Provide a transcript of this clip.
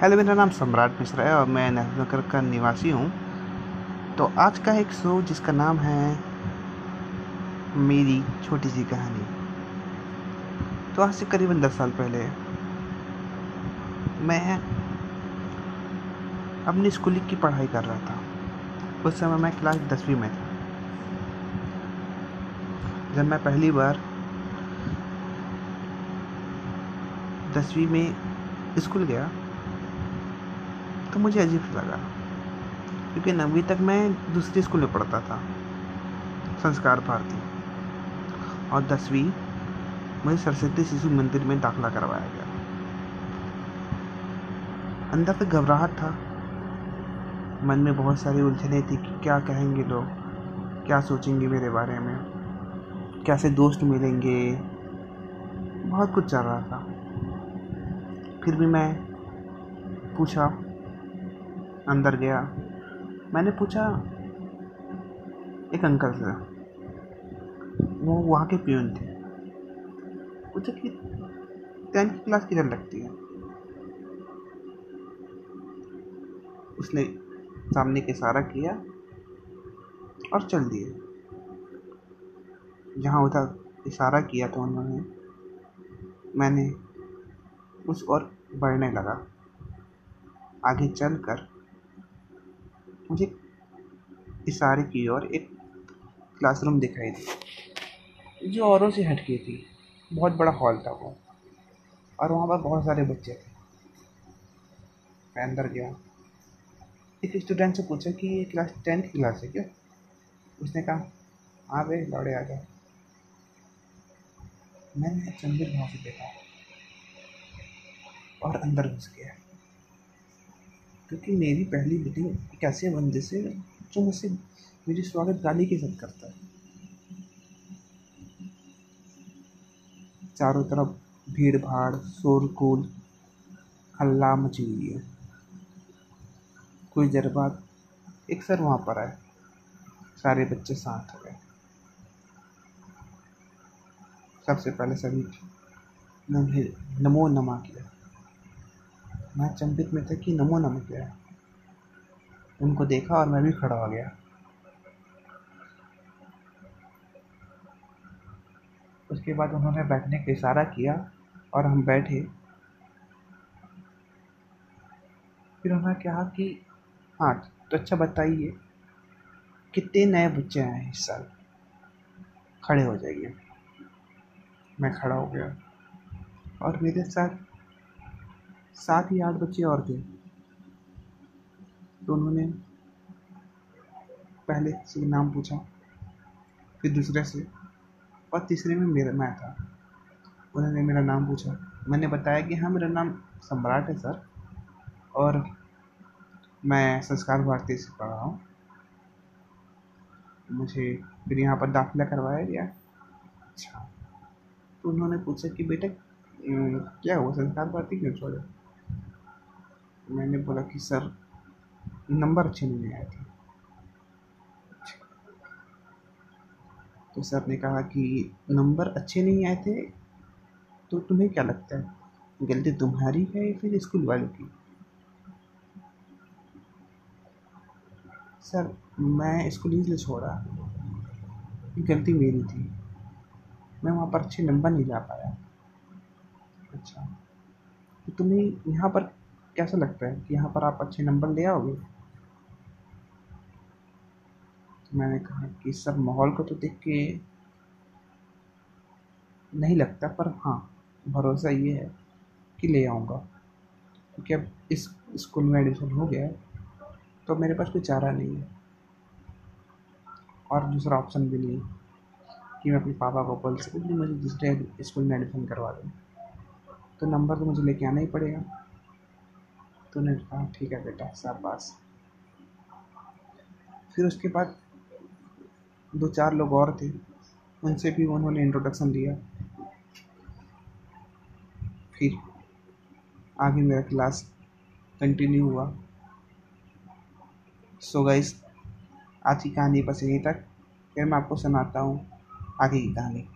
Hello मेरा नाम सम्राट मिश्रा है और मैं नगर का निवासी हूँ। तो आज का एक शो जिसका नाम है मेरी छोटी सी कहानी। तो आज से करीबन दस साल पहले मैं अपनी स्कूलिंग की पढ़ाई कर रहा था। उस समय मैं क्लास दसवीं में था। जब मैं पहली बार दसवीं में स्कूल गया तो मुझे अजीब लगा। क्योंकि नवीं तक मैं दूसरे स्कूल में पढ़ता था, संस्कार भारती। और दसवीं, मुझे सरस्वती शिशु मंदिर में दाखिला करवाया गया। अंदर से घबराहट था। मन में बहुत सारी उलझने थी कि क्या कहेंगे लोग, क्या सोचेंगे मेरे बारे में, कैसे दोस्त मिलेंगे। बहुत कुछ चल रहा था। फिर भी मैं पूछा अंदर गया। मैंने पूछा, एक अंकल से वो वहाँ के प्यून थे। पूछा कि, टेंथ क्लास किधर लगती है? उसने सामने के इशारा किया और चल दिए। जहाँ उधर इशारा किया था उन्होंने, मैंने उस और बढ़ने लगा। आगे चल कर मुझे इशारे की ओर एक क्लासरूम दिखाई दी, जो औरों से हटके थी। बहुत बड़ा हॉल था वो, और वहाँ पर बहुत सारे बच्चे थे। मैं अंदर गया। एक स्टूडेंट से पूछा कि ये क्लास टेंथ क्लास है क्या? उसने कहा हाँ भाई, लौड़े आ जाओ। मैंने चंदिर भाव से देखा और अंदर घुस गया। क्योंकि मेरी पहली मीटिंग एक ऐसे बंदे से जो मुझसे मेरी स्वागत गाली के साथ करता है। चारों तरफ़ भीड़ भाड़ शोरगुल हल्ला मची हुई है। कुछ देर बाद एक सर वहाँ पर आए। सारे बच्चे शांत हो गए। सबसे पहले सभी नमो नमा किया मैं चंपित में था कि नमो नमो क्या उनको देखा और मैं भी खड़ा हो गया। उसके बाद उन्होंने बैठने का इशारा किया और हम बैठे। फिर उन्होंने कहा कि हाँ तो अच्छा बताइए, कितने नए बच्चे आए हैं इस साल? खड़े हो जाइए। मैं खड़ा हो गया। और मेरे साथ सात ही आठ बच्चे और थे। तो उन्होंने पहले से नाम पूछा, फिर दूसरे से, और तीसरे में मेरा, मैं था। उन्होंने मेरा नाम पूछा। मैंने बताया कि हाँ मेरा नाम सम्राट है, सर, और मैं संस्कार भारती से पढ़ रहा हूँ। मुझे फिर यहाँ पर दाखिला करवाया गया। अच्छा। तो उन्होंने पूछा कि बेटा क्या हुआ? संस्कार भारती क्यों छोड़े? मैंने बोला कि सर, नंबर अच्छे नहीं आए थे। तो सर ने कहा कि नंबर अच्छे नहीं आए थे तो तुम्हें क्या लगता है? गलती तुम्हारी है या फिर स्कूल वालों की? सर, मैं स्कूल इसलिए छोड़ा गलती मेरी थी। मैं वहाँ पर अच्छे नंबर नहीं ला पाया। अच्छा तो तुम्हें यहाँ पर कैसा लगता है कि यहाँ पर आप अच्छे नंबर ले आओगे? तो मैंने कहा कि सर, माहौल को तो देख के नहीं लगता, पर हाँ भरोसा ये है कि ले आऊँगा। क्योंकि अब इस स्कूल में एडमिशन हो गया है तो मेरे पास कोई चारा नहीं है और दूसरा ऑप्शन भी नहीं कि मैं अपने पापा को बोल सकूँ कि मुझे दूसरे स्कूल में एडमिशन करवा दें। तो नंबर तो मुझे लेके आना ही पड़ेगा। तो उन्होंने कहा ठीक है बेटा, शाबाश। फिर उसके बाद दो चार लोग और थे, उनसे भी उन्होंने इंट्रोडक्शन दिया फिर आगे मेरा क्लास कंटिन्यू हुआ। सो गाइस आज की कहानी बस यहीं तक। फिर मैं आपको सुनाता हूँ आगे की कहानी।